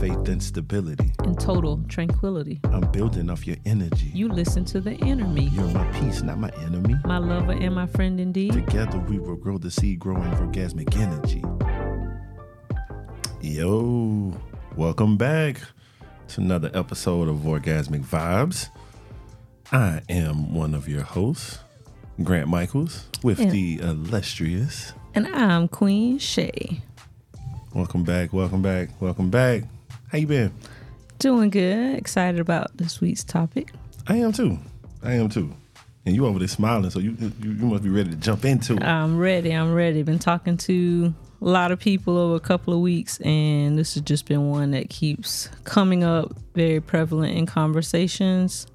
faith and stability. in total tranquility. I'm building off your energy. You listen to the me, You're my peace, not my enemy. my lover and my friend indeed. Together we will grow the seed growing orgasmic energy. Yo, welcome back to another episode of Orgasmic Vibes. I am one of your hosts, Grant Michaels, with Yeah. the illustrious. And I'm Queen Shay. Welcome back, welcome back, welcome back. How you been? Doing good. Excited about this week's topic. I am too. I am too. And you over there smiling, so you you, you must be ready to jump into it. I'm ready. I'm ready. Been talking to a lot of people over a couple of weeks, and this has just been one that keeps coming up, very prevalent in conversations.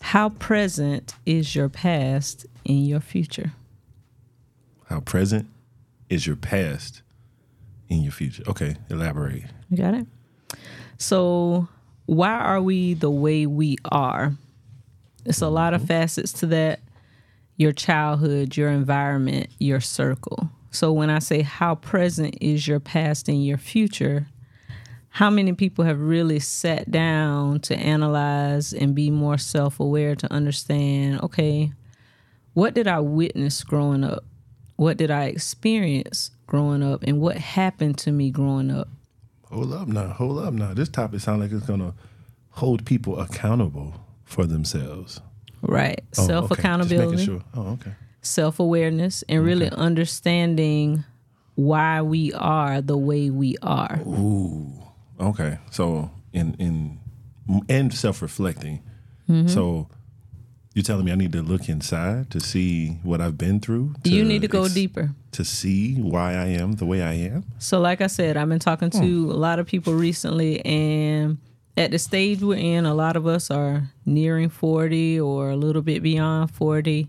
How present is your past in your future? How present is your past in your future? Okay, elaborate. You got it? So, why are we the way we are? It's a lot of mm-hmm. facets to that your childhood, your environment, your circle. So, when I say how present is your past and your future, how many people have really sat down to analyze and be more self aware to understand okay, what did I witness growing up? What did I experience growing up? And what happened to me growing up? Hold up now, hold up now. This topic sounds like it's gonna hold people accountable for themselves. Right. Oh. Self accountability, sure. Oh, okay. self awareness, and really understanding why we are the way we are. Ooh. Okay. So in in and self reflecting. Mm-hmm. So you're telling me I need to look inside to see what I've been through. you need to go ex- deeper. to see why I am the way I am. So, like I said, I've been talking to hmm. a lot of people recently, and at the stage we're in, a lot of us are nearing 40 or a little bit beyond 40.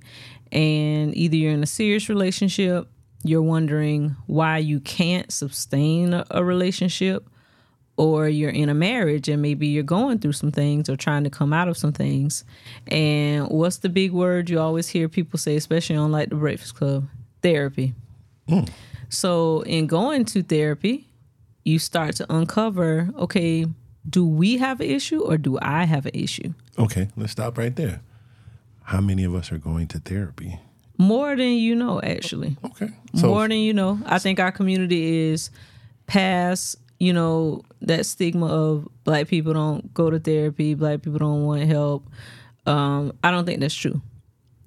And either you're in a serious relationship, you're wondering why you can't sustain a, a relationship, or you're in a marriage and maybe you're going through some things or trying to come out of some things. And what's the big word you always hear people say, especially on like the Breakfast Club? Therapy. Hmm. So, in going to therapy, you start to uncover okay, do we have an issue or do I have an issue? Okay, let's stop right there. How many of us are going to therapy? More than you know, actually. Okay. So More than you know. I think our community is past, you know, that stigma of black people don't go to therapy, black people don't want help. Um, I don't think that's true.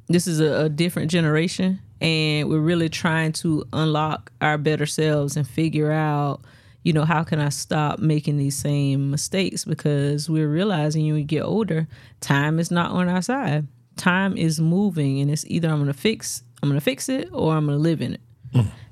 This is a, a different generation, and we're really trying to unlock our better selves and figure out, you know, how can I stop making these same mistakes? Because we're realizing when we get older, time is not on our side. Time is moving, and it's either I'm gonna fix, I'm gonna fix it, or I'm gonna live in it.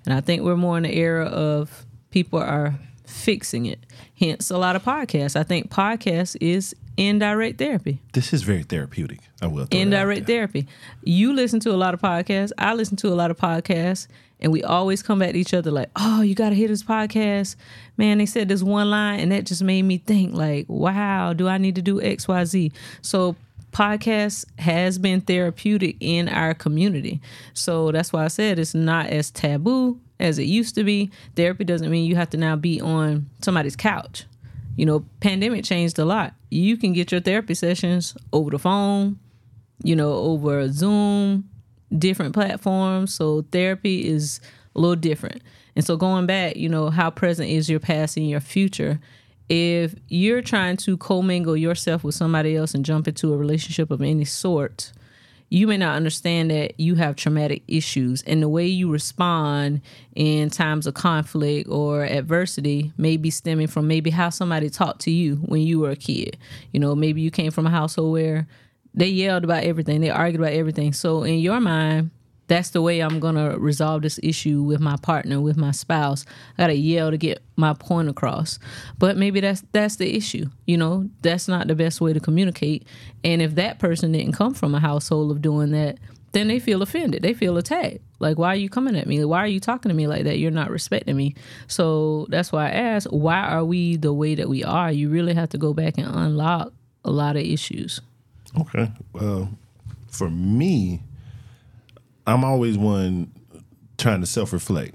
And I think we're more in the era of people are fixing it. Hence, a lot of podcasts. I think podcast is indirect therapy. this is very therapeutic. I will. throw that out Indirect therapy. You listen to a lot of podcasts. I listen to a lot of podcasts, and we always come at each other like, "Oh, you got to hear this podcast." Man, they said this one line, and that just made me think, like, "Wow, do I need to do X, Y, Z?" So, podcast has been therapeutic in our community. So that's why I said it's not as taboo as it used to be. Therapy doesn't mean you have to now be on somebody's couch. You know, pandemic changed a lot. You can get your therapy sessions over the phone, you know, over Zoom, different platforms. So therapy is a little different. And so going back, you know, how present is your past and your future? If you're trying to commingle yourself with somebody else and jump into a relationship of any sort, you may not understand that you have traumatic issues and the way you respond in times of conflict or adversity may be stemming from maybe how somebody talked to you when you were a kid. You know, maybe you came from a household where they yelled about everything, they argued about everything. So in your mind, that's the way I'm gonna resolve this issue with my partner, with my spouse. I gotta yell to get my point across. But maybe that's that's the issue. You know, that's not the best way to communicate. And if that person didn't come from a household of doing that, then they feel offended. They feel attacked. Like, why are you coming at me? Why are you talking to me like that? You're not respecting me. So that's why I ask, why are we the way that we are? You really have to go back and unlock a lot of issues. Okay. Well, for me, I'm always one trying to self reflect.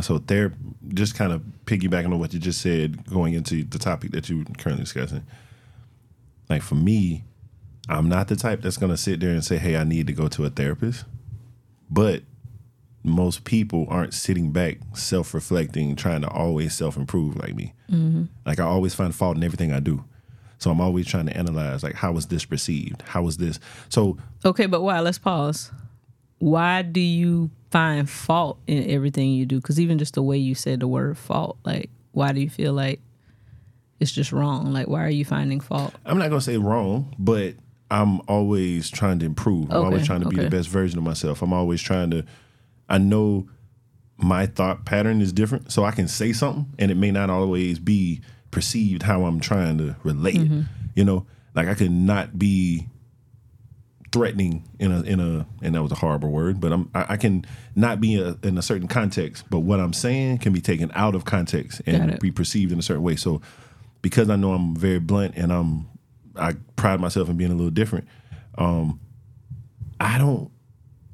So there, just kind of piggybacking on what you just said, going into the topic that you're currently discussing. Like for me, I'm not the type that's gonna sit there and say, "Hey, I need to go to a therapist," but most people aren't sitting back, self-reflecting, trying to always self-improve like me. Mm-hmm. Like I always find fault in everything I do. So I'm always trying to analyze, like, how was this perceived? How was this? So Okay, but why? Let's pause. Why do you find fault in everything you do? Because even just the way you said the word fault, like, why do you feel like it's just wrong? Like, why are you finding fault? I'm not gonna say wrong, but I'm always trying to improve. I'm always trying to be okay. the best version of myself. I'm always trying to. I know my thought pattern is different, so I can say something, and it may not always be perceived how I'm trying to relate. Mm-hmm. You know, like I could not be threatening in a in a and that was a horrible word, but I'm I, I can not be a, in a certain context, but what I'm saying can be taken out of context and be perceived in a certain way. So because I know I'm very blunt and I'm I pride myself in being a little different. Um, I don't.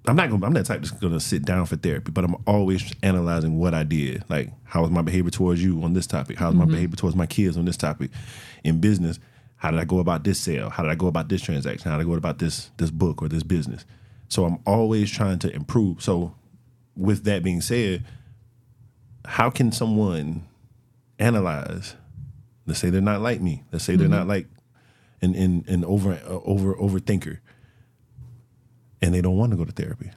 I'm not gonna. I'm that type that's gonna sit down for therapy, but I'm always analyzing what I did. Like, how was my behavior towards you on this topic? How's my behavior towards my kids on this topic? In business, how did I go about this sale? How did I go about this transaction? How did I go about this this book or this business? So I'm always trying to improve. So, with that being said, how can someone analyze? Let's say they're not like me. Let's say they're not like an an, an over uh, over overthinker, and they don't want to go to therapy.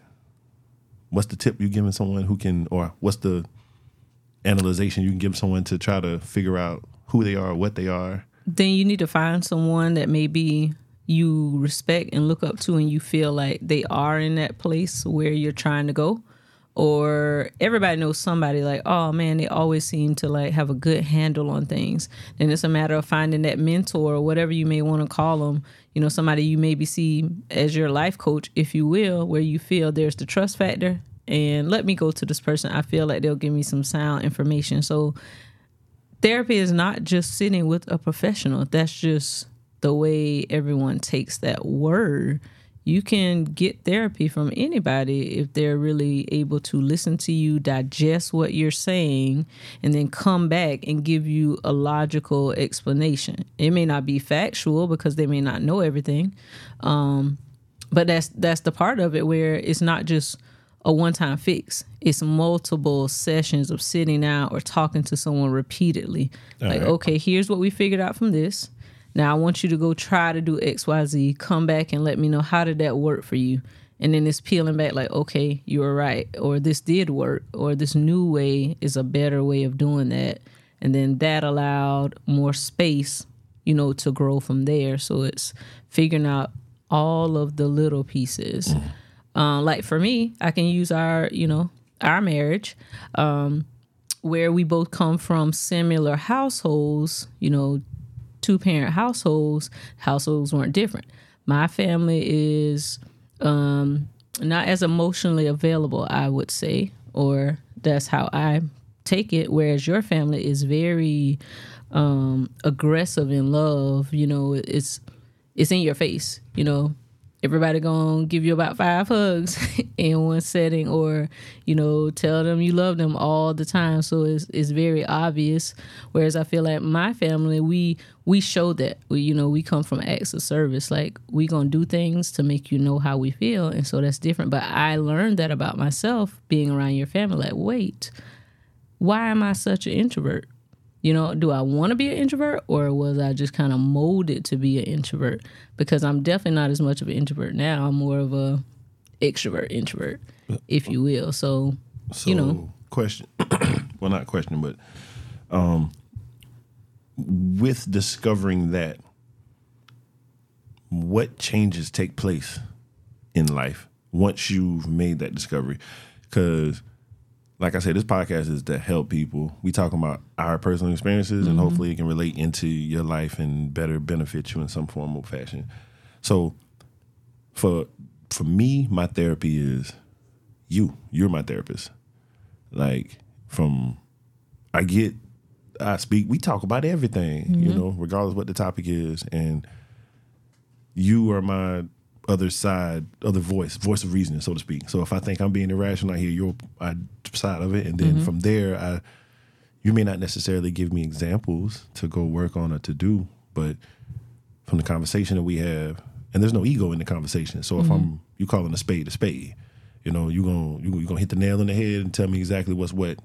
What's the tip you giving someone who can, or what's the analyzation you can give someone to try to figure out who they are, what they are? Then you need to find someone that maybe you respect and look up to and you feel like they are in that place where you're trying to go. Or everybody knows somebody like oh man they always seem to like have a good handle on things. Then it's a matter of finding that mentor or whatever you may want to call them you know somebody you maybe see as your life coach if you will where you feel there's the trust factor. And let me go to this person. I feel like they'll give me some sound information. So therapy is not just sitting with a professional. That's just the way everyone takes that word. You can get therapy from anybody if they're really able to listen to you, digest what you're saying, and then come back and give you a logical explanation. It may not be factual because they may not know everything, um, but that's that's the part of it where it's not just a one-time fix. It's multiple sessions of sitting down or talking to someone repeatedly. like, right. okay, here's what we figured out from this. Now I want you to go try to do XYZ. Come back and let me know how did that work for you. And then it's peeling back like, okay, you were right, or this did work, or this new way is a better way of doing that. And then that allowed more space, you know, to grow from there. So it's figuring out all of the little pieces. Mm. Um, like for me, I can use our, you know, our marriage, um, where we both come from similar households, you know, two parent households, households weren't different. My family is um, not as emotionally available, I would say, or that's how I take it. Whereas your family is very um, aggressive in love. You know, it's it's in your face. You know, everybody gonna give you about five hugs in one setting, or you know, tell them you love them all the time. So it's it's very obvious. Whereas I feel like my family, we we show that we you know we come from acts of service. Like we gonna do things to make you know how we feel, and so that's different. But I learned that about myself being around your family. Like, wait, why am I such an introvert? You know, do I want to be an introvert or was I just kind of molded to be an introvert? Because I'm definitely not as much of an introvert now. I'm more of a extrovert introvert, if you will. So, So, you know, question. well, not question, but um, with discovering that, what changes take place in life once you've made that discovery? Because, like I said, this podcast is to help people. We talk about our personal experiences, and mm-hmm. hopefully, it can relate into your life and better benefit you in some form or fashion. So, for for me, my therapy is you. You're my therapist. Like from I get I speak, we talk about everything, you mm-hmm. know, regardless what the topic is. And you are my other side, other voice, voice of reasoning, so to speak. So if I think I'm being irrational, I hear your uh, side of it, and then from there, I you may not necessarily give me examples to go work on or to do, but from the conversation that we have, and there's no ego in the conversation. So if I'm you calling a spade a spade, you know, you gonna you you gonna hit the nail on the head and tell me exactly what's what.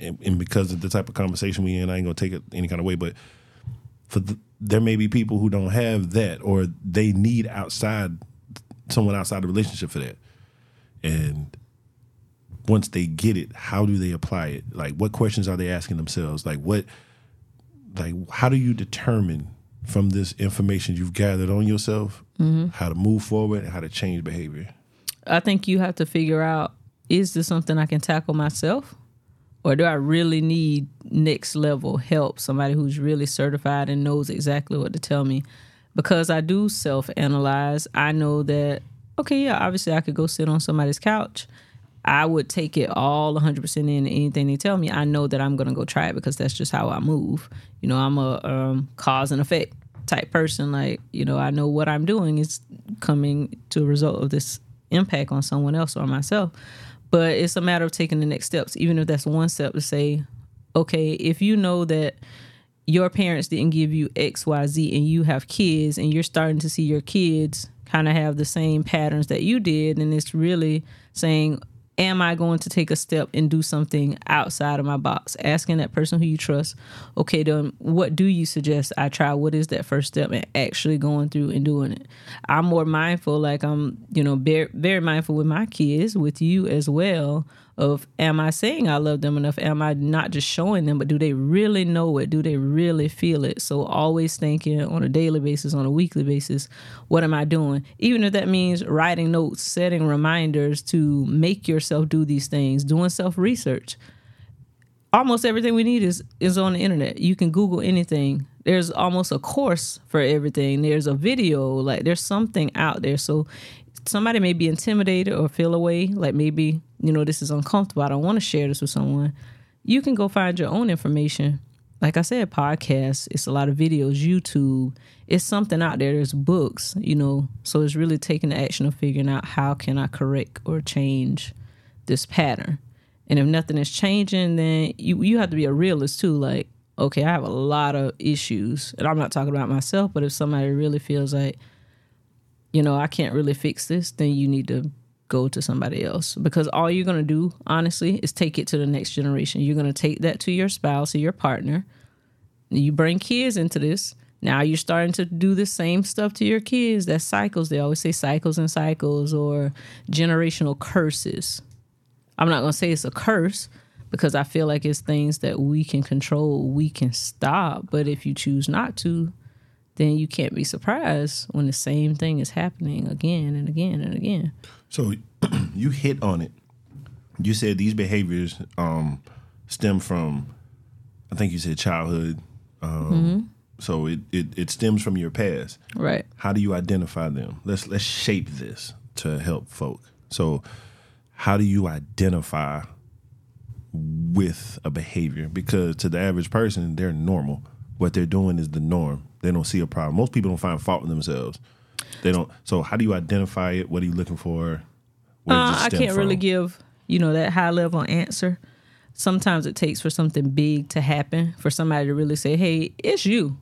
And, and because of the type of conversation we in, I ain't gonna take it any kind of way. But for the, there may be people who don't have that, or they need outside someone outside the relationship for that. And once they get it, how do they apply it? Like, what questions are they asking themselves? Like, what, like, how do you determine from this information you've gathered on yourself mm-hmm. how to move forward and how to change behavior? I think you have to figure out is this something I can tackle myself? Or do I really need next level help? Somebody who's really certified and knows exactly what to tell me. Because I do self analyze, I know that, okay, yeah, obviously I could go sit on somebody's couch. I would take it all 100% in anything they tell me. I know that I'm going to go try it because that's just how I move. You know, I'm a um, cause and effect type person. Like, you know, I know what I'm doing is coming to a result of this impact on someone else or myself. But it's a matter of taking the next steps, even if that's one step to say, okay, if you know that your parents didn't give you X, Y, Z, and you have kids, and you're starting to see your kids kind of have the same patterns that you did, and it's really saying, am I going to take a step and do something outside of my box? Asking that person who you trust, okay, then what do you suggest I try? What is that first step? And actually going through and doing it. I'm more mindful, like I'm, you know, very, very mindful with my kids, with you as well. Of am I saying I love them enough? Am I not just showing them, but do they really know it? Do they really feel it? So always thinking on a daily basis, on a weekly basis, what am I doing? Even if that means writing notes, setting reminders to make yourself do these things, doing self research. Almost everything we need is is on the internet. You can Google anything. There's almost a course for everything. There's a video, like there's something out there. So somebody may be intimidated or feel away, like maybe, you know, this is uncomfortable. I don't want to share this with someone. You can go find your own information. Like I said, podcasts, it's a lot of videos, YouTube, it's something out there. There's books, you know. So it's really taking the action of figuring out how can I correct or change this pattern. And if nothing is changing, then you you have to be a realist too. Like, okay, I have a lot of issues. And I'm not talking about myself, but if somebody really feels like, you know, I can't really fix this, then you need to go to somebody else. Because all you're gonna do, honestly, is take it to the next generation. You're gonna take that to your spouse or your partner. You bring kids into this. Now you're starting to do the same stuff to your kids. That's cycles. They always say cycles and cycles or generational curses. I'm not going to say it's a curse because I feel like it's things that we can control, we can stop. But if you choose not to, then you can't be surprised when the same thing is happening again and again and again. So you hit on it. You said these behaviors um, stem from, I think you said childhood. Um, So it, it it stems from your past. Right. How do you identify them? Let's let's shape this to help folk. So how do you identify with a behavior? Because to the average person, they're normal. What they're doing is the norm. They don't see a problem. Most people don't find fault in themselves. They don't. So how do you identify it? What are you looking for? Uh, I can't really give you know that high level answer. Sometimes it takes for something big to happen for somebody to really say, "Hey, it's you."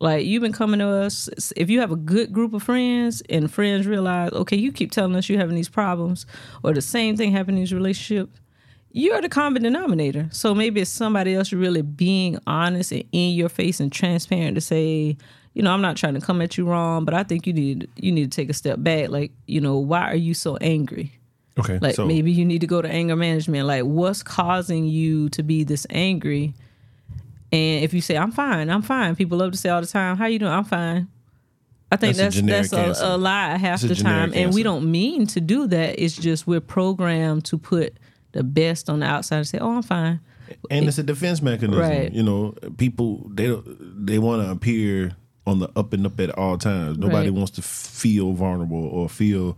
Like you've been coming to us. If you have a good group of friends and friends realize, okay, you keep telling us you're having these problems, or the same thing happening in these relationships, you're the common denominator. So maybe it's somebody else really being honest and in your face and transparent to say, you know, I'm not trying to come at you wrong, but I think you need you need to take a step back. Like, you know, why are you so angry? Okay. Like so maybe you need to go to anger management. Like what's causing you to be this angry? And if you say I'm fine, I'm fine. People love to say all the time, "How you doing?" I'm fine. I think That's a that's generic that's, a, a lie half It's the time, and we don't mean to do that. It's just we're programmed to put the best on the outside and say, "Oh, I'm fine." and it's a defense mechanism. Right. You know, people they don't they want to appear on the up and up at all times. Nobody Right. wants to feel vulnerable or feel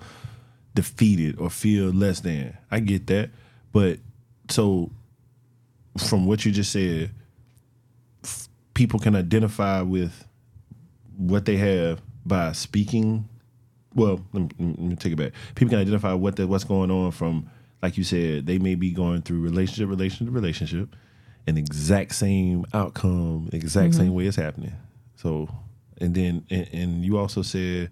defeated or feel less than. I get that, but so from what you just said, f- people can identify with what they have by speaking. Well, let me, let me take it back. People can identify what the, what's going on from, like you said, they may be going through relationship, relationship, relationship, an exact same outcome, exact same way it's happening. So, and then and, and you also said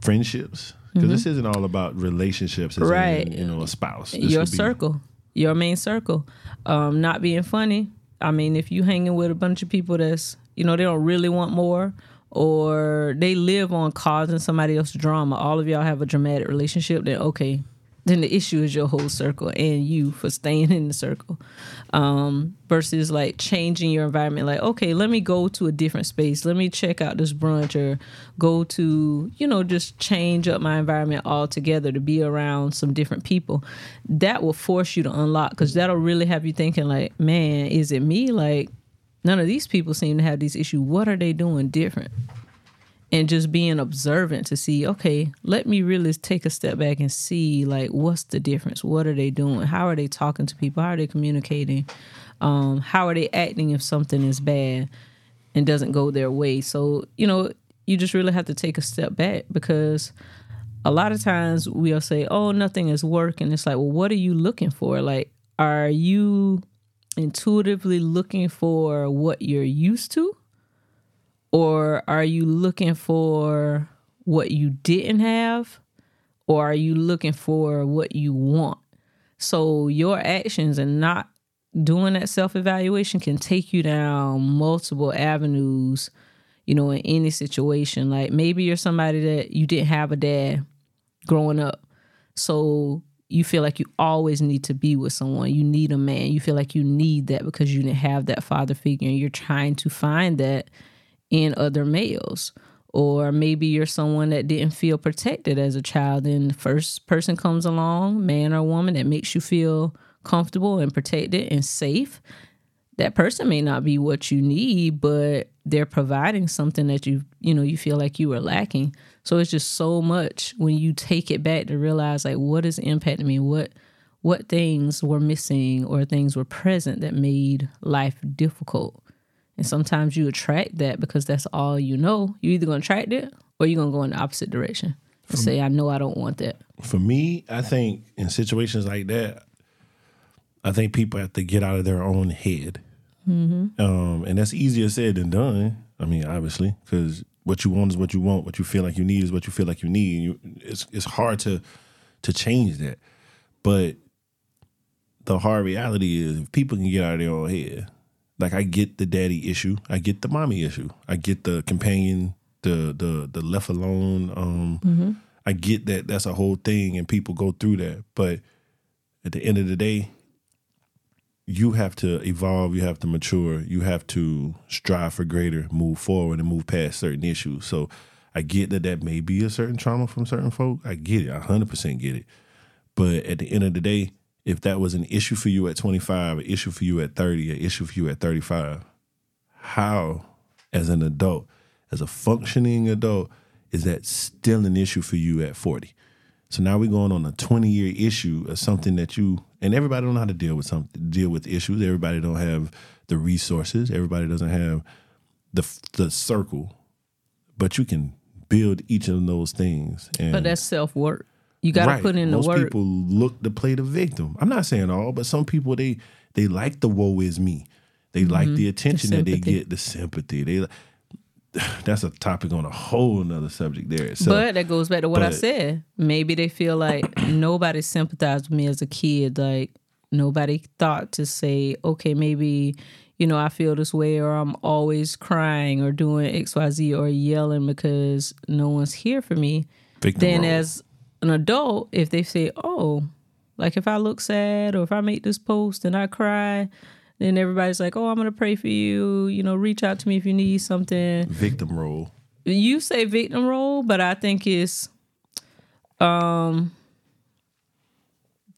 friendships because this isn't all about relationships, as in, Right. you know, a spouse. This your could be- circle, your main circle. Um, not being funny. I mean, if you hanging with a bunch of people that's you know they don't really want more, or they live on causing somebody else drama. All of y'all have a dramatic relationship. Then okay, then the issue is your whole circle and you for staying in the circle. Um, versus like changing your environment. Like okay, let me go to a different space. Let me check out this brunch or go to you know just change up my environment altogether to be around some different people. That will force you to unlock because that'll really have you thinking like, man, is it me? Like none of these people seem to have these issues. What are they doing different? And just being observant to see, okay, let me really take a step back and see like what's the difference? What are they doing? How are they talking to people? How are they communicating? Um, how are they acting if something is bad and doesn't go their way? So, you know, you just really have to take a step back because a lot of times we'll say, oh, nothing is working. It's like, well, what are you looking for? Like, are you intuitively looking for what you're used to? Or are you looking for what you didn't have? Or are you looking for what you want? So your actions and not doing that self evaluation can take you down multiple avenues, you know, in any situation. Like maybe you're somebody that you didn't have a dad growing up. So you feel like you always need to be with someone. You need a man. You feel like you need that because you didn't have that father figure and you're trying to find that in other males. Or maybe you're someone that didn't feel protected as a child, and the first person comes along, man or woman, that makes you feel comfortable and protected and safe. That person may not be what you need, but they're providing something that you you know you feel like you were lacking. So it's just so much when you take it back to realize like what is impacting me, what what things were missing or things were present that made life difficult. And sometimes you attract that because that's all you know. You're either gonna attract it or you're gonna go in the opposite direction and say, I know I don't want that. For me, I think in situations like that, I think people have to get out of their own head. Um, and that's easier said than done. I mean, obviously, because what you want is what you want. What you feel like you need is what you feel like you need. You, it's it's hard to to change that. But the hard reality is, if people can get out of their own head, like I get the daddy issue, I get the mommy issue, I get the companion, the the the left alone. Um, I get that that's a whole thing, and people go through that. But at the end of the day, you have to evolve, you have to mature, you have to strive for greater, move forward, and move past certain issues. So I get that that may be a certain trauma from certain folk. I get it, I hundred percent get it. But at the end of the day, if that was an issue for you at 25, an issue for you at 30, an issue for you at 35, how, as an adult, as a functioning adult, is that still an issue for you at 40? So now we're going on a 20 year issue of something that you and everybody don't know how to deal with something deal with issues. Everybody don't have the resources. Everybody doesn't have the the circle. But you can build each of those things. And But that's self work. You gotta Right. put in the Most work. people look to play the victim. I'm not saying all, but some people they they like the woe is me. They like the attention that they Mm-hmm. get, the sympathy. They that's a topic on a whole nother subject there. So but that goes back to what I said. Maybe they feel like nobody sympathized with me as a kid. Like nobody thought to say, okay, maybe, you know, I feel this way or I'm always crying or doing XYZ or yelling because no one's here for me. victim then role. as an adult, if they say, "Oh, like if I look sad or if I make this post and I cry," then everybody's like, "Oh, I'm gonna pray for you. You know, reach out to me if you need something." victim role. You say victim role, but I think it's, um,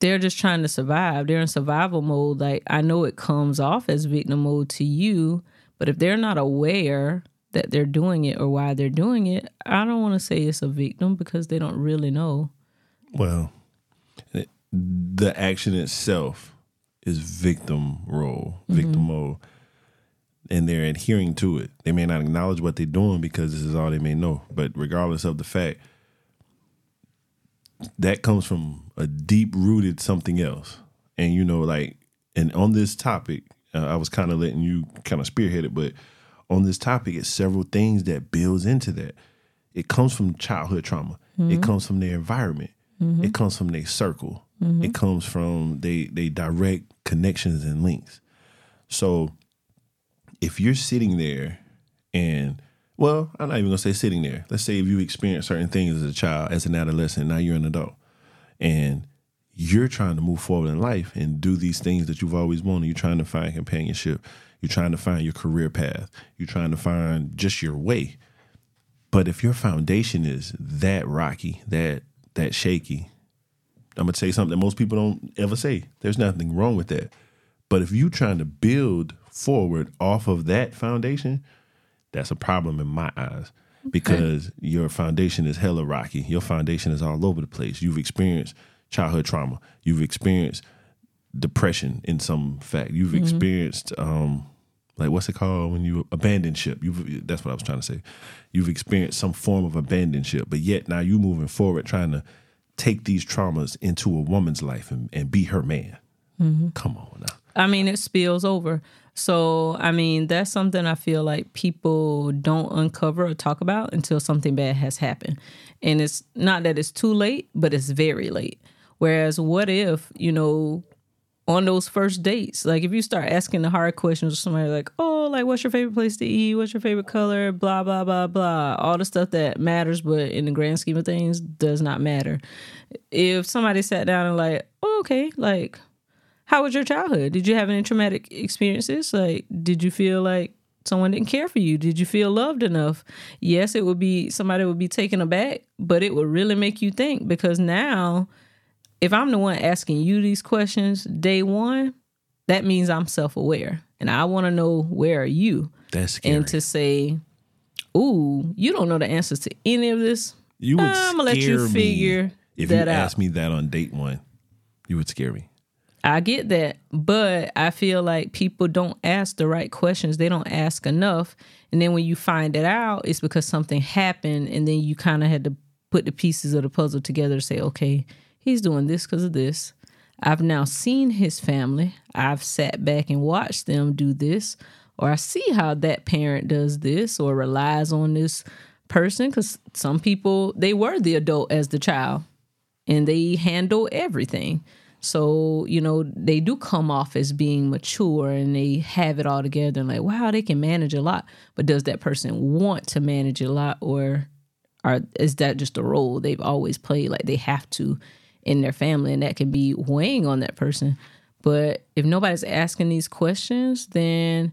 they're just trying to survive. They're in survival mode. Like I know it comes off as victim mode to you, but if they're not aware that they're doing it or why they're doing it, I don't want to say it's a victim because they don't really know. Well, the action itself is victim role, victim mode. And they're adhering to it. They may not acknowledge what they're doing because this is all they may know. But regardless of the fact, that comes from a deep rooted something else. And you know, like and on this topic, uh, I was kind of letting you kind of spearhead it, but on this topic, it's several things that builds into that. It comes from childhood trauma. It mm-hmm. comes from their environment. It mm-hmm. comes from their circle. Mm-hmm. It comes from they they direct connections and links. So if you're sitting there and well, I'm not even gonna say sitting there. Let's say if you experienced certain things as a child, as an adolescent, now you're an adult, and you're trying to move forward in life and do these things that you've always wanted. You're trying to find companionship. You're trying to find your career path. You're trying to find just your way. But if your foundation is that rocky, that that shaky, I'm gonna say something that most people don't ever say. There's nothing wrong with that. But if you're trying to build forward off of that foundation, that's a problem in my eyes because your foundation is hella rocky. Your foundation is all over the place. You've experienced childhood trauma. You've experienced depression in some fact. You've experienced um like what's it called when you abandon ship. You've that's what I was trying to say. You've experienced some form of abandon ship, but yet now you're moving forward trying to take these traumas into a woman's life and, and be her man. Come on now. I mean, it spills over. So, I mean, that's something I feel like people don't uncover or talk about until something bad has happened. And it's not that it's too late, but it's very late. Whereas, what if, you know, on those first dates, like if you start asking the hard questions to somebody like, oh, like what's your favorite place to eat? What's your favorite color? Blah, blah, blah, blah. All the stuff that matters, but in the grand scheme of things, does not matter. If somebody sat down and like, oh, okay, like, how was your childhood? Did you have any traumatic experiences? Like, did you feel like someone didn't care for you? Did you feel loved enough? Yes, it would be somebody would be taken aback, but it would really make you think because now, if I'm the one asking you these questions day one, that means I'm self aware and I want to know where are you? That's scary. And to say, ooh, you don't know the answers to any of this. you would I'm gonna let you scare me figure if that you out. asked me that on date one. You would scare me. I get that, but I feel like people don't ask the right questions. They don't ask enough. And then when you find it out, it's because something happened. And then you kind of had to put the pieces of the puzzle together to say, okay, he's doing this because of this. I've now seen his family. I've sat back and watched them do this, or I see how that parent does this or relies on this person because some people, they were the adult as the child and they handle everything. So, you know, they do come off as being mature and they have it all together and like, wow, they can manage a lot. But does that person want to manage a lot or are is that just a role they've always played? Like they have to in their family and that can be weighing on that person. But if nobody's asking these questions, then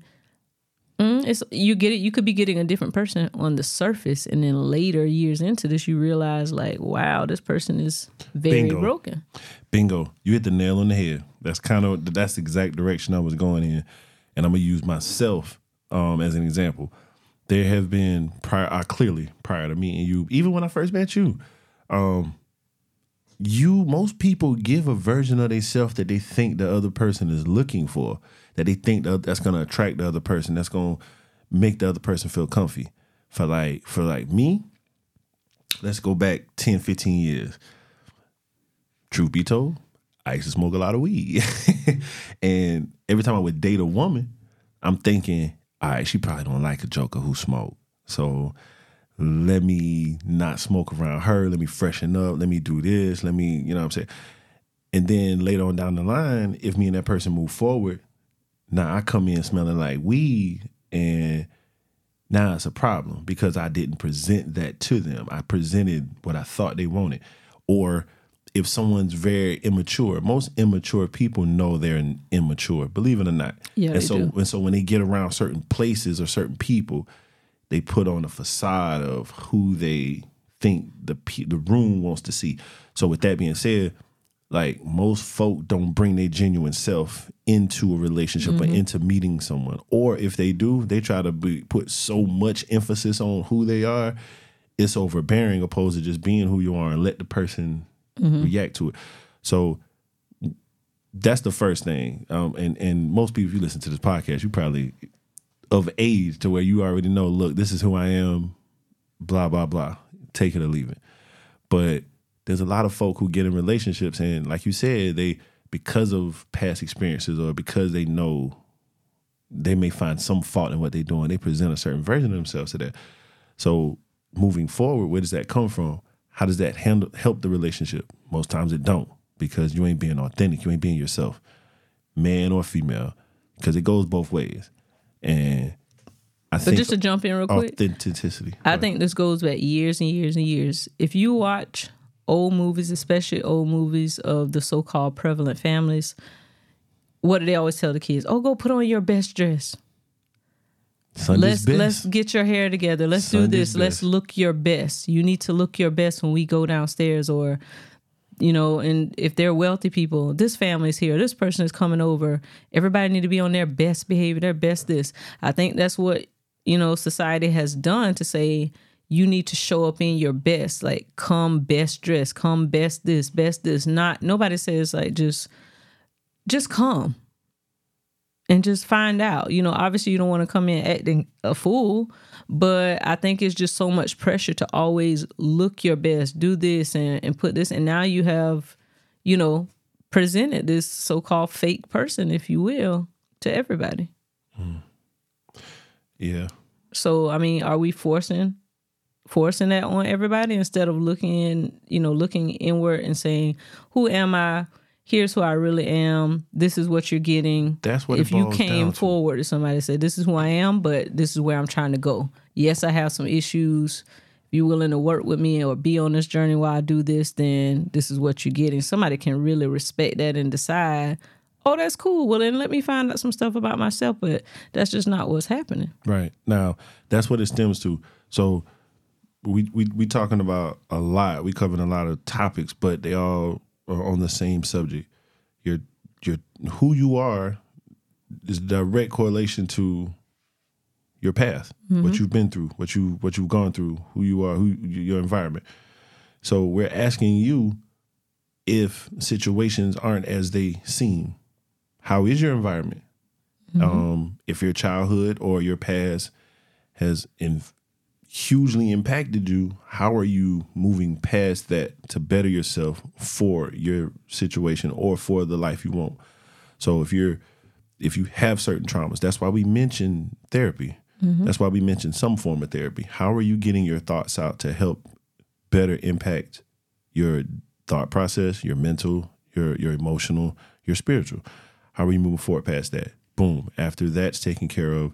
Mm, it's you get it. You could be getting a different person on the surface, and then later years into this, you realize like, wow, this person is very Bingo. broken. Bingo. You hit the nail on the head. That's kind of that's the exact direction I was going in. And I'm gonna use myself um, as an example. There have been prior I clearly prior to meeting you, even when I first met you, um, you most people give a version of themselves that they think the other person is looking for, that they think that that's gonna attract the other person, that's gonna make the other person feel comfy. For like for like me, let's go back 10, 15 years truth be told, I used to smoke a lot of weed. and every time I would date a woman, I'm thinking, all right, she probably don't like a joker who smoke. So let me not smoke around her. Let me freshen up. Let me do this. Let me, you know what I'm saying? And then later on down the line, if me and that person move forward, now I come in smelling like weed and now it's a problem because I didn't present that to them. I presented what I thought they wanted. Or if someone's very immature, most immature people know they're immature, believe it or not. Yeah, and they so do. and so when they get around certain places or certain people, they put on a facade of who they think the the room wants to see. So with that being said, like most folk don't bring their genuine self into a relationship or into meeting someone. Or if they do they try to be, put so much emphasis on who they are it's overbearing opposed to just being who you are and let the person react to it. So that's the first thing. Um, and and most people if you listen to this podcast you probably of age to where you already know look this is who i am blah blah blah take it or leave it but there's a lot of folk who get in relationships and like you said they because of past experiences or because they know they may find some fault in what they're doing, they present a certain version of themselves to that. So moving forward, where does that come from? How does that handle help the relationship? Most times it don't because you ain't being authentic, you ain't being yourself, man or female, because it goes both ways. And I But think just to jump in real quick, authenticity. I think this goes back years and years and years. If you watch old movies, especially old movies of the so called prevalent families, what do they always tell the kids? Oh, go put on your best dress. Sunday's let's best. let's get your hair together. Let's do Sunday's this. Let's look your best. You need to look your best when we go downstairs or you know, and if they're wealthy people, this family's here, this person is coming over. Everybody need to be on their best behavior, their best this. I think that's what, you know, society has done to say you need to show up in your best, like come best dressed, come best this, best this. Not nobody says like just just come and just find out. You know, obviously you don't want to come in acting a fool, but I think it's just so much pressure to always look your best, do this and, and put this. And now you have, you know, presented this so called fake person, if you will, to everybody. Hmm. yeah. So I mean, are we forcing forcing that on everybody instead of looking in, you know, looking inward and saying, Who am I? Here's who I really am. This is what you're getting. That's what it if you came forward to somebody said, This is who I am, but this is where I'm trying to go. Yes, I have some issues. If you're willing to work with me or be on this journey while I do this, then this is what you're getting. Somebody can really respect that and decide, oh, that's cool. Well, then let me find out some stuff about myself. But that's just not what's happening. Right. Now, that's what it stems to. So we we we talking about a lot. We covering a lot of topics, but they all are on the same subject. Your your who you are is direct correlation to your path, what you've been through, what you what you've gone through, who you are, who your environment. So we're asking you if situations aren't as they seem. How is your environment? Um, if your childhood or your past has in, hugely impacted you, how are you moving past that to better yourself for your situation or for the life you want? So if you're if you have certain traumas, that's why we mention therapy. Mm-hmm. That's why we mention some form of therapy. How are you getting your thoughts out to help better impact your thought process, your mental, your your emotional, your spiritual? How are you moving forward past that? Boom. After that's taken care of,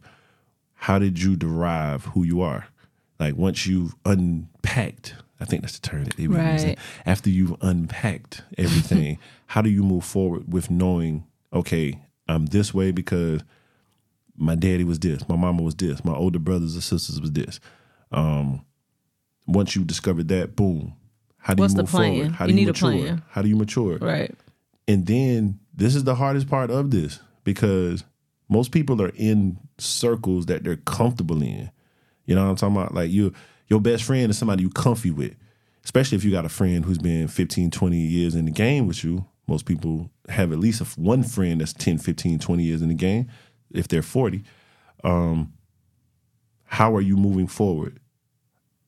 how did you derive who you are? Like once you've unpacked, I think that's the term that they were using. After you've unpacked everything, how do you move forward with knowing, okay, I'm this way because my daddy was this, my mama was this, my older brothers and sisters was this. Um, once you discovered that, boom. How do What's you the move plan? forward? How You do you need a mature? plan. How do you mature? Right. And then this is the hardest part of this because most people are in circles that they're comfortable in. You know what I'm talking about? Like you your best friend is somebody you comfy with. Especially if you got a friend who's been 15, 20 years in the game with you. Most people have at least a, one friend that's 10, 15, 20 years in the game if they're 40. Um, how are you moving forward?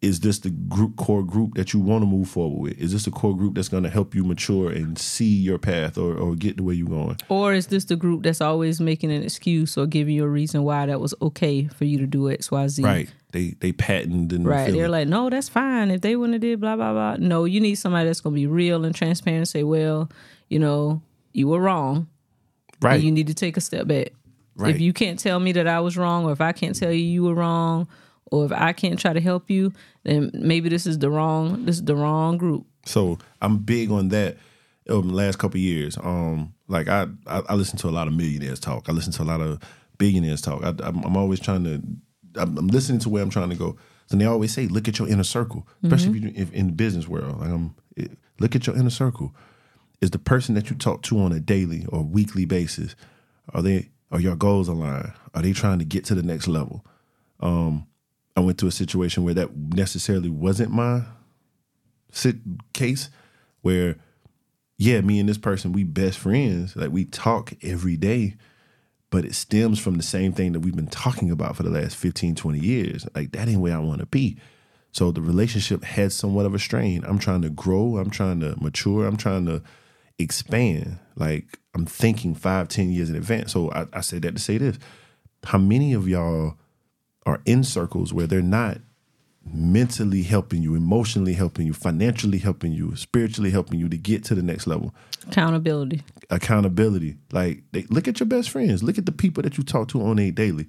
Is this the group core group that you want to move forward with? Is this the core group that's going to help you mature and see your path or, or get the way you're going? Or is this the group that's always making an excuse or giving you a reason why that was okay for you to do X, Y, Z? Right. They they patent and Right. They're it. like, no, that's fine. If they wouldn't have did blah, blah, blah. No, you need somebody that's going to be real and transparent and say, well, you know, you were wrong. right. And you need to take a step back. Right. If you can't tell me that I was wrong, or if I can't tell you you were wrong, or if I can't try to help you, then maybe this is the wrong, this is the wrong group. So I'm big on that. Over the last couple of years, um, like I, I I listen to a lot of millionaires talk. I listen to a lot of billionaires talk. I, I'm always trying to. I'm, I'm listening to where I'm trying to go. And they always say, look at your inner circle, especially if you if in the business world. Like I'm, it, look at your inner circle. Is the person that you talk to on a daily or weekly basis? Are they are your goals aligned? Are they trying to get to the next level? Um, I went to a situation where that necessarily wasn't my sit case where yeah me and this person we best friends like we talk every day but it stems from the same thing that we've been talking about for the last 15 20 years. Like that ain't where i want to be. So the relationship had somewhat of a strain. I'm trying to grow. I'm trying to mature. I'm trying to expand. Like I'm thinking five, ten years in advance. So I, I say that to say this: How many of y'all are in circles where they're not mentally helping you, emotionally helping you, financially helping you, spiritually helping you to get to the next level? Accountability. Accountability. Like they, look at your best friends. Look at the people that you talk to on a daily.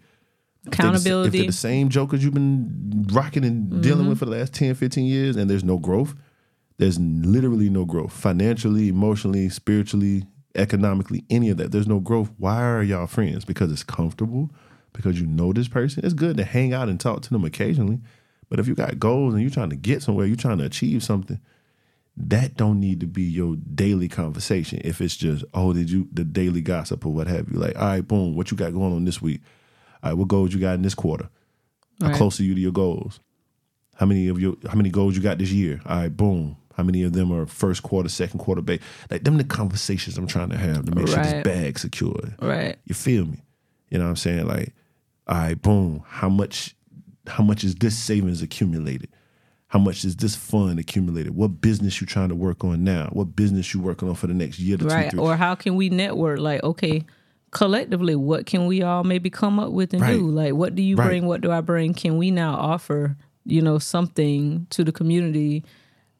If they're the- Accountability. If they're the same jokers you've been rocking and dealing with mm-hmm. for the last 10, 15 years and there's no growth, there's literally no growth. Financially, emotionally, spiritually, economically, any of that. There's no growth. Why are y'all friends? Because it's comfortable, because you know this person. It's good to hang out and talk to them occasionally. But if you got goals and you're trying to get somewhere, you're trying to achieve something, that don't need to be your daily conversation. If it's just, oh, did you the daily gossip or what have you? Like, all right, boom, what you got going on this week? All right, what goals you got in this quarter? How Right. close are you to your goals? How many of your how many goals you got this year? All right, boom. How many of them are first quarter, second quarter base? Like them the conversations I'm trying to have to make sure this Right. bag secured. Right. You feel me? You know what I'm saying? Like, all right, boom. How much how much is this savings accumulated? How much is this fund accumulated? What business you trying to work on now? What business you working on for the next year to Right. two, three? Or how can we network? Like, okay, collectively, what can we all maybe come up with and Right. do? Like, what do you Right. bring? What do I bring? Can we now offer, you know, something to the community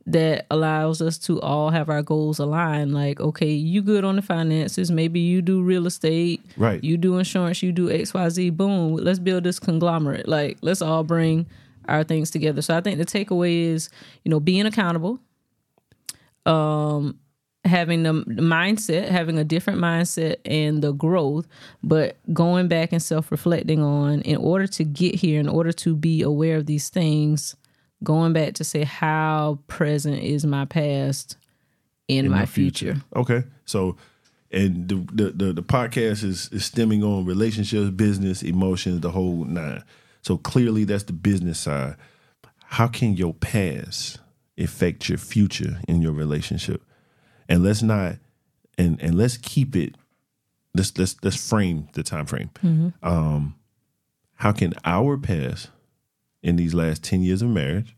that allows us to all have our goals aligned? Like, okay, you good on the finances. Maybe you do real estate. Right. You do insurance. You do XYZ. Boom. Let's build this conglomerate. Like, let's all bring our things together. So I think the takeaway is, you know, being accountable um, having the the mindset, having a different mindset and the growth, but going back and self reflecting on in order to get here, in order to be aware of these things, going back to say how present is my past in, my, future. Okay. So and the the the, the podcast is, is stemming on relationships, business, emotions, the whole nine. So clearly that's the business side. How can your past affect your future in your relationship? And let's not and and let's keep it let's let's let's frame the time frame. Um how can our past in these last 10 years of marriage,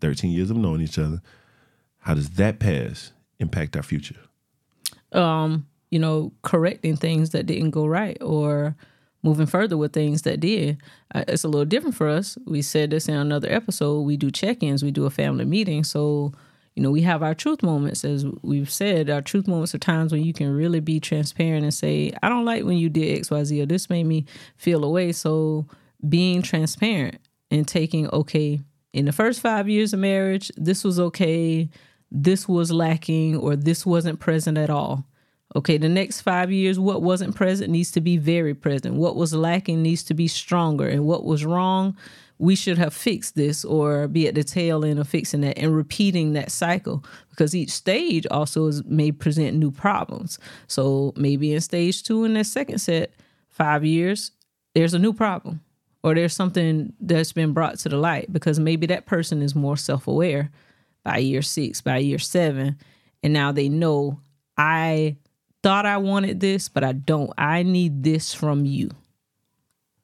13 years of knowing each other, how does that past impact our future? Um, you know, correcting things that didn't go right or moving further with things that did. Uh, it's a little different for us. We said this in another episode. We do check ins, we do a family meeting. So, you know, we have our truth moments. As we've said, our truth moments are times when you can really be transparent and say, I don't like when you did XYZ or this made me feel away. So, being transparent and taking, okay, in the first five years of marriage, this was okay, this was lacking, or this wasn't present at all. Okay, the next five years, what wasn't present needs to be very present. What was lacking needs to be stronger. And what was wrong, we should have fixed this or be at the tail end of fixing that and repeating that cycle because each stage also is, may present new problems. So maybe in stage two, in that second set, five years, there's a new problem or there's something that's been brought to the light because maybe that person is more self aware by year six, by year seven. And now they know I thought I wanted this, but I don't. I need this from you.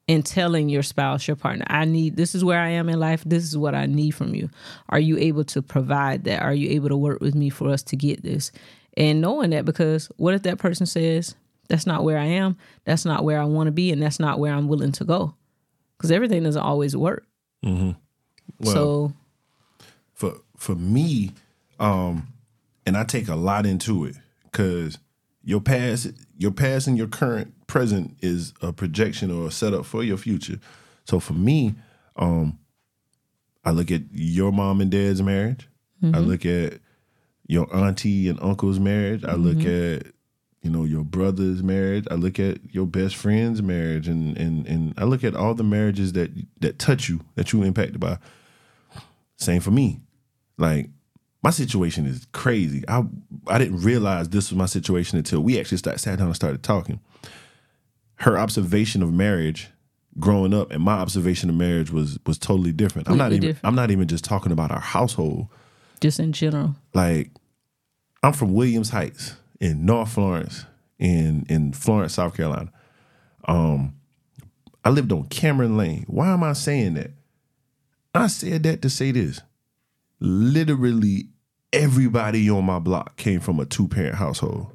And telling your spouse, your partner, I need this is where I am in life. This is what I need from you. Are you able to provide that? Are you able to work with me for us to get this? And knowing that because what if that person says, that's not where I am, that's not where I want to be, and that's not where I'm willing to go? Because everything doesn't always work. Well, so for for me, um, and I take a lot into it because your past, your past and your current present is a projection or a setup for your future. So for me, um, I look at your mom and dad's marriage. I look at your auntie and uncle's marriage. I look at you know your brother's marriage. I look at your best friend's marriage, and and and I look at all the marriages that that touch you, that you impacted by. Same for me. Like my situation is crazy. I I didn't realize this was my situation until we actually start, sat down and started talking. Her observation of marriage growing up and my observation of marriage was was totally different. I'm not even different. I'm not even just talking about our household. just in general. Like I'm from Williams Heights in North Florence in in Florence, South Carolina. Um I lived on Cameron Lane. Why am I saying that? I said that to say this. Literally everybody on my block came from a two parent household.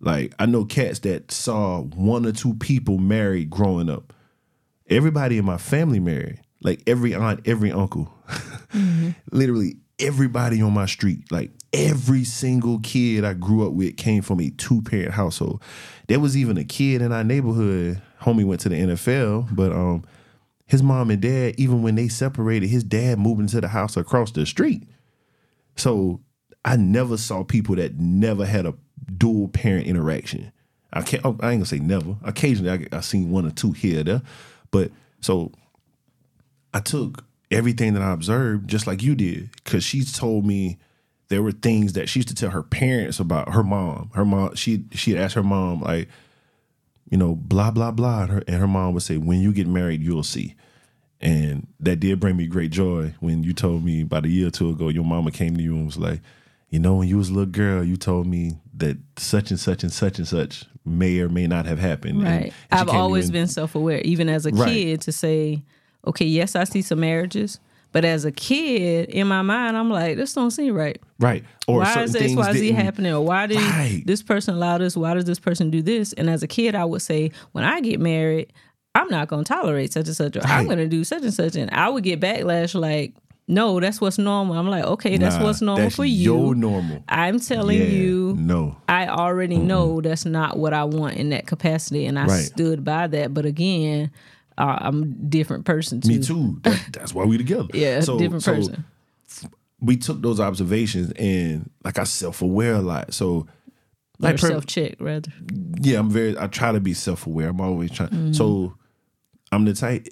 Like I know cats that saw one or two people married growing up. Everybody in my family married. Like every aunt, every uncle. Literally everybody on my street, like every single kid I grew up with came from a two parent household. There was even a kid in our neighborhood, homie went to the NFL, but um his mom and dad, even when they separated, his dad moved into the house across the street. So I never saw people that never had a dual parent interaction. I can't. I ain't gonna say never. Occasionally, I, I seen one or two here or there, but so I took everything that I observed just like you did, because she told me there were things that she used to tell her parents about her mom. Her mom, she she'd ask her mom like, you know, blah blah blah, and her, and her mom would say, "When you get married, you'll see." And that did bring me great joy when you told me about a year or two ago, your mama came to you and was like, you know, when you was a little girl, you told me that such and such and such and such may or may not have happened. Right. and she I've came to you always and- been self aware, even as a Right. kid, to say, okay, yes, I see some marriages, but as a kid, in my mind, I'm like, this don't seem right. right. Or why is X, Y, Z happening? Or why did Right. this person allow this? Why does this person do this? And as a kid, I would say, when I get married, I'm not going to tolerate such and such, or I'm going to do such and such. And I would get backlash like, no, that's what's normal. I'm like, okay, that's Nah, what's normal that's for you. Your normal. I'm telling Yeah, you, no. I already know that's not what I want in that capacity, and I Right. stood by that. But again, uh, I'm a different person too. Me too. That, that's why we together. Yeah, So- different so person. we took those observations and like I self aware a lot. So Like like per- self check, rather. yeah, I'm very. I try to be self aware. I'm always trying. Mm-hmm. So I'm the type.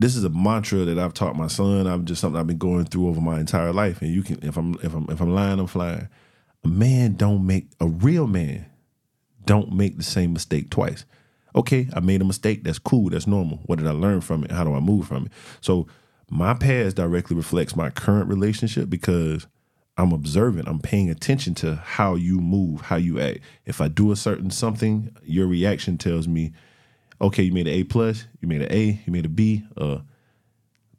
This is a mantra that I've taught my son. I'm just something I've been going through over my entire life. And you can, if I'm, if I'm, if I'm lying, I'm flying. A man don't make a real man don't make the same mistake twice. Okay, I made a mistake. That's cool. That's normal. What did I learn from it? How do I move from it? So my past directly reflects my current relationship because I'm observant. I'm paying attention to how you move, how you act. If I do a certain something, your reaction tells me, okay, you made an A plus, you made an A, you made a B. Uh,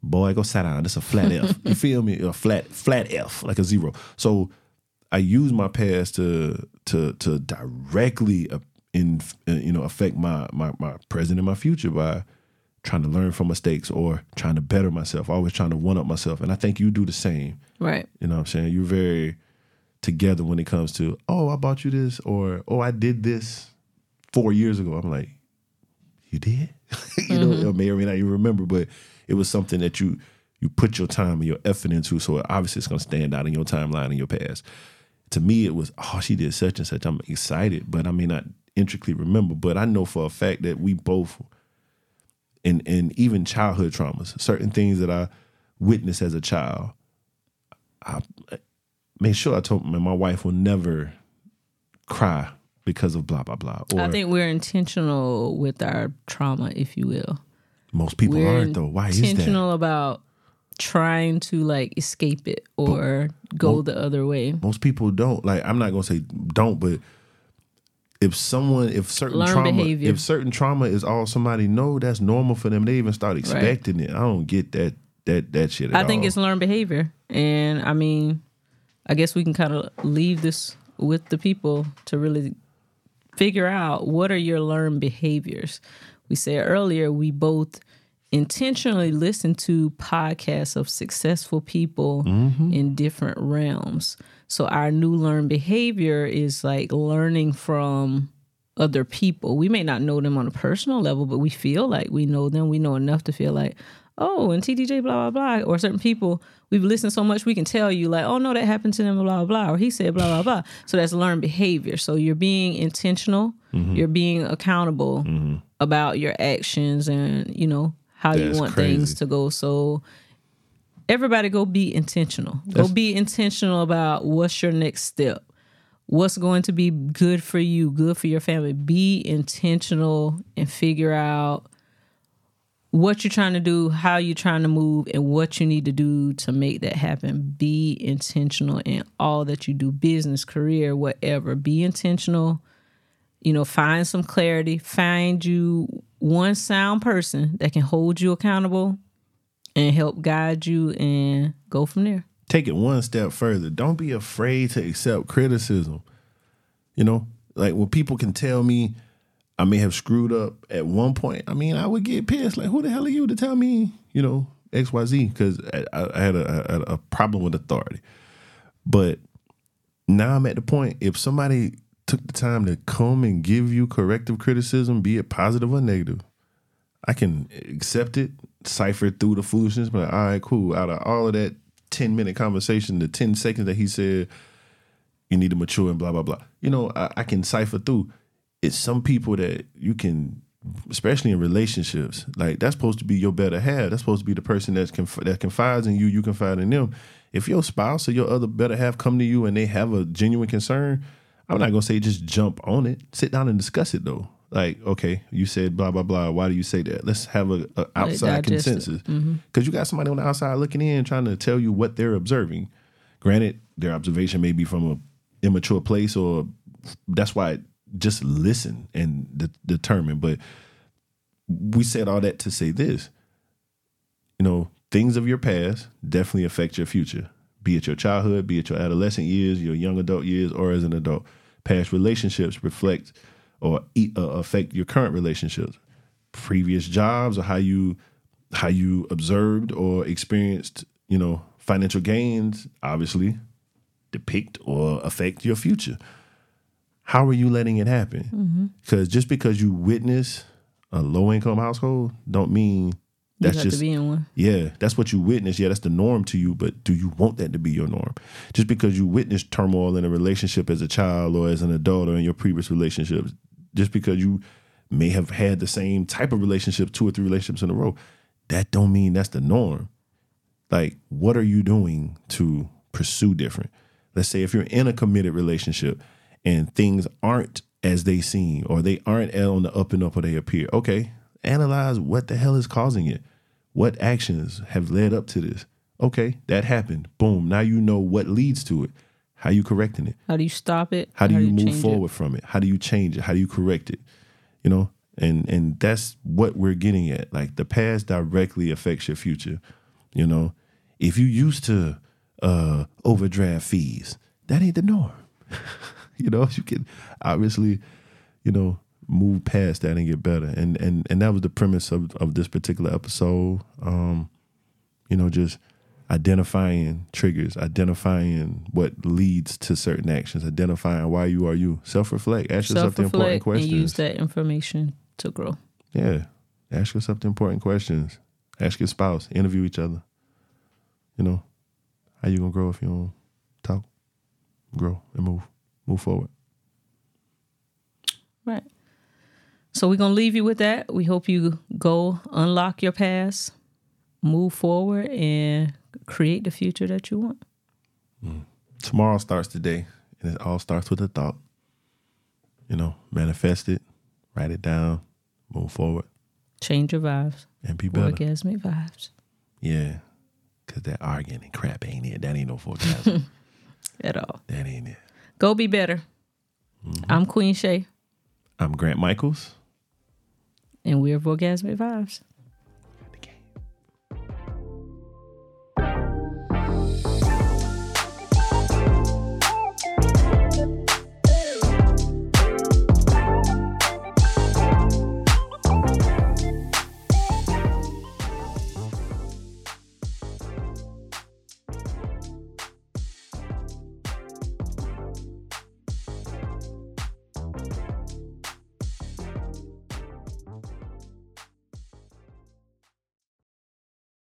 boy, go sit down. That's a flat F. You feel me? A flat flat F, like a zero. So I use my past to to to directly in uh, you know affect my my my present and my future by trying to learn from mistakes or trying to better myself. Always trying to one up myself, and I think you do the same. Right. You know what I'm saying? You're very together when it comes to, oh, I bought you this, or oh, I did this four years ago. I'm like, you did? you know, or may or may not even remember, but it was something that you you put your time and your effort into. So obviously it's gonna stand out in your timeline in your past. To me, it was, oh, she did such and such. I'm excited, but I may not intricately remember. But I know for a fact that we both and and even childhood traumas, certain things that I witnessed as a child, I made sure I told my my wife will never cry because of blah blah blah. Or I think we're intentional with our trauma, if you will. most people We're aren't though. Why is that? intentional about trying to like escape it or go the other way. Most people don't. Like I'm not gonna say don't, but if someone if certain Learn trauma behavior. if certain trauma is all somebody know, that's normal for them. They even start expecting it. I don't get that that that shit. At all. I think all. it's learned behavior. And I mean, I guess we can kind of leave this with the people to really figure out what are your learned behaviors. We said earlier we both intentionally listen to podcasts of successful people mm-hmm. in different realms. So our new learned behavior is like learning from other people. We may not know them on a personal level, but we feel like we know them. We know enough to feel like, oh, and TDJ, blah, blah, blah. Or certain people, we've listened so much, we can tell you, like, oh, no, that happened to them, blah, blah, blah. Or he said, blah, blah, blah. So that's learned behavior. So you're being intentional, mm-hmm. you're being accountable mm-hmm. about your actions and, you know, how you want crazy. things to go. So everybody go be intentional. Go be intentional about what's your next step. What's going to be good for you, good for your family. Be intentional and figure out what you're trying to do, how you're trying to move, and what you need to do to make that happen. Be intentional in all that you do, business, career, whatever. Be intentional. You know, find some clarity. Find you one sound person that can hold you accountable and help guide you and go from there. take it one step further. Don't be afraid to accept criticism. You know, like when people can tell me I may have screwed up at one point, I mean, I would get pissed. Like, who the hell are you to tell me, you know, X, Y, Z? Because I, I, had a problem with authority. But now I'm at the point, if somebody took the time to come and give you corrective criticism, be it positive or negative, I can accept it, cipher through the foolishness, but all right, cool. Out of all of that 10 minute conversation, the 10 seconds that he said, you need to mature and blah, blah, blah. You know, I, I can cipher through. It's some people that you can, especially in relationships, like that's supposed to be your better half. That's supposed to be the person that's conf- that confides in you, you confide in them. If your spouse or your other better half come to you and they have a genuine concern, I'm not gonna say just jump on it. Sit down and discuss it though. Like, okay, you said blah blah blah. Why do you say that? Let's have a, a outside consensus. Because mm-hmm. you got somebody on the outside looking in, trying to tell you what they're observing. Granted, their observation may be from a immature place, or that's why just listen and de- determine. But we said all that to say this. You know, things of your past definitely affect your future. Be it your childhood, be it your adolescent years, your young adult years, or as an adult. Past relationships reflect or uh, affect your current relationships, previous jobs, or how you how you observed or experienced, you know, financial gains. Obviously, depict or affect your future. How are you letting it happen? Because mm-hmm. just because you witness a low income household, don't mean that's just yeah that's what you witness yeah that's the norm to you but do you want that to be your norm just because you witness turmoil in a relationship as a child or as an adult or in your previous relationships just because you may have had the same type of relationship two or three relationships in a row that don't mean that's the norm. Like what are you doing to pursue different? Let's say if you're in a committed relationship and things aren't as they seem or they aren't on the up and up or they appear okay analyze what the hell is causing it. What actions have led up to this? Okay that happened. Boom. Now you know what leads to it how you correcting it? How do you stop it? How do you, you move forward it? from it? How do you change it? How do you correct it? You know, and and that's what we're getting at. Like the past directly affects your future. You know, if you used to uh, overdraft fees, that ain't the norm. you know, you can obviously, you know, move past that and get better. And and and that was the premise of of this particular episode. Um, you know, just identifying triggers, identifying what leads to certain actions, identifying why you are you. Self reflect. Ask yourself the important questions. And use that information to grow. Yeah. Ask yourself the important questions. Ask your spouse. Interview each other. You know, how you gonna grow if you don't talk, grow, and move, move forward. Right. So we're gonna leave you with that. We hope you go unlock your past, move forward, and create the future that you want. Mm. Tomorrow starts today, and it all starts with a thought. You know, manifest it, write it down, move forward. Change your vibes. And be better. Orgasmic vibes. Yeah. Cause that arguing and crap ain't it. That ain't no forecast. At all. That ain't it. Go be better. Mm-hmm. I'm Queen Sha'. I'm Grant Michaels. And we're Orgasmic Vibes.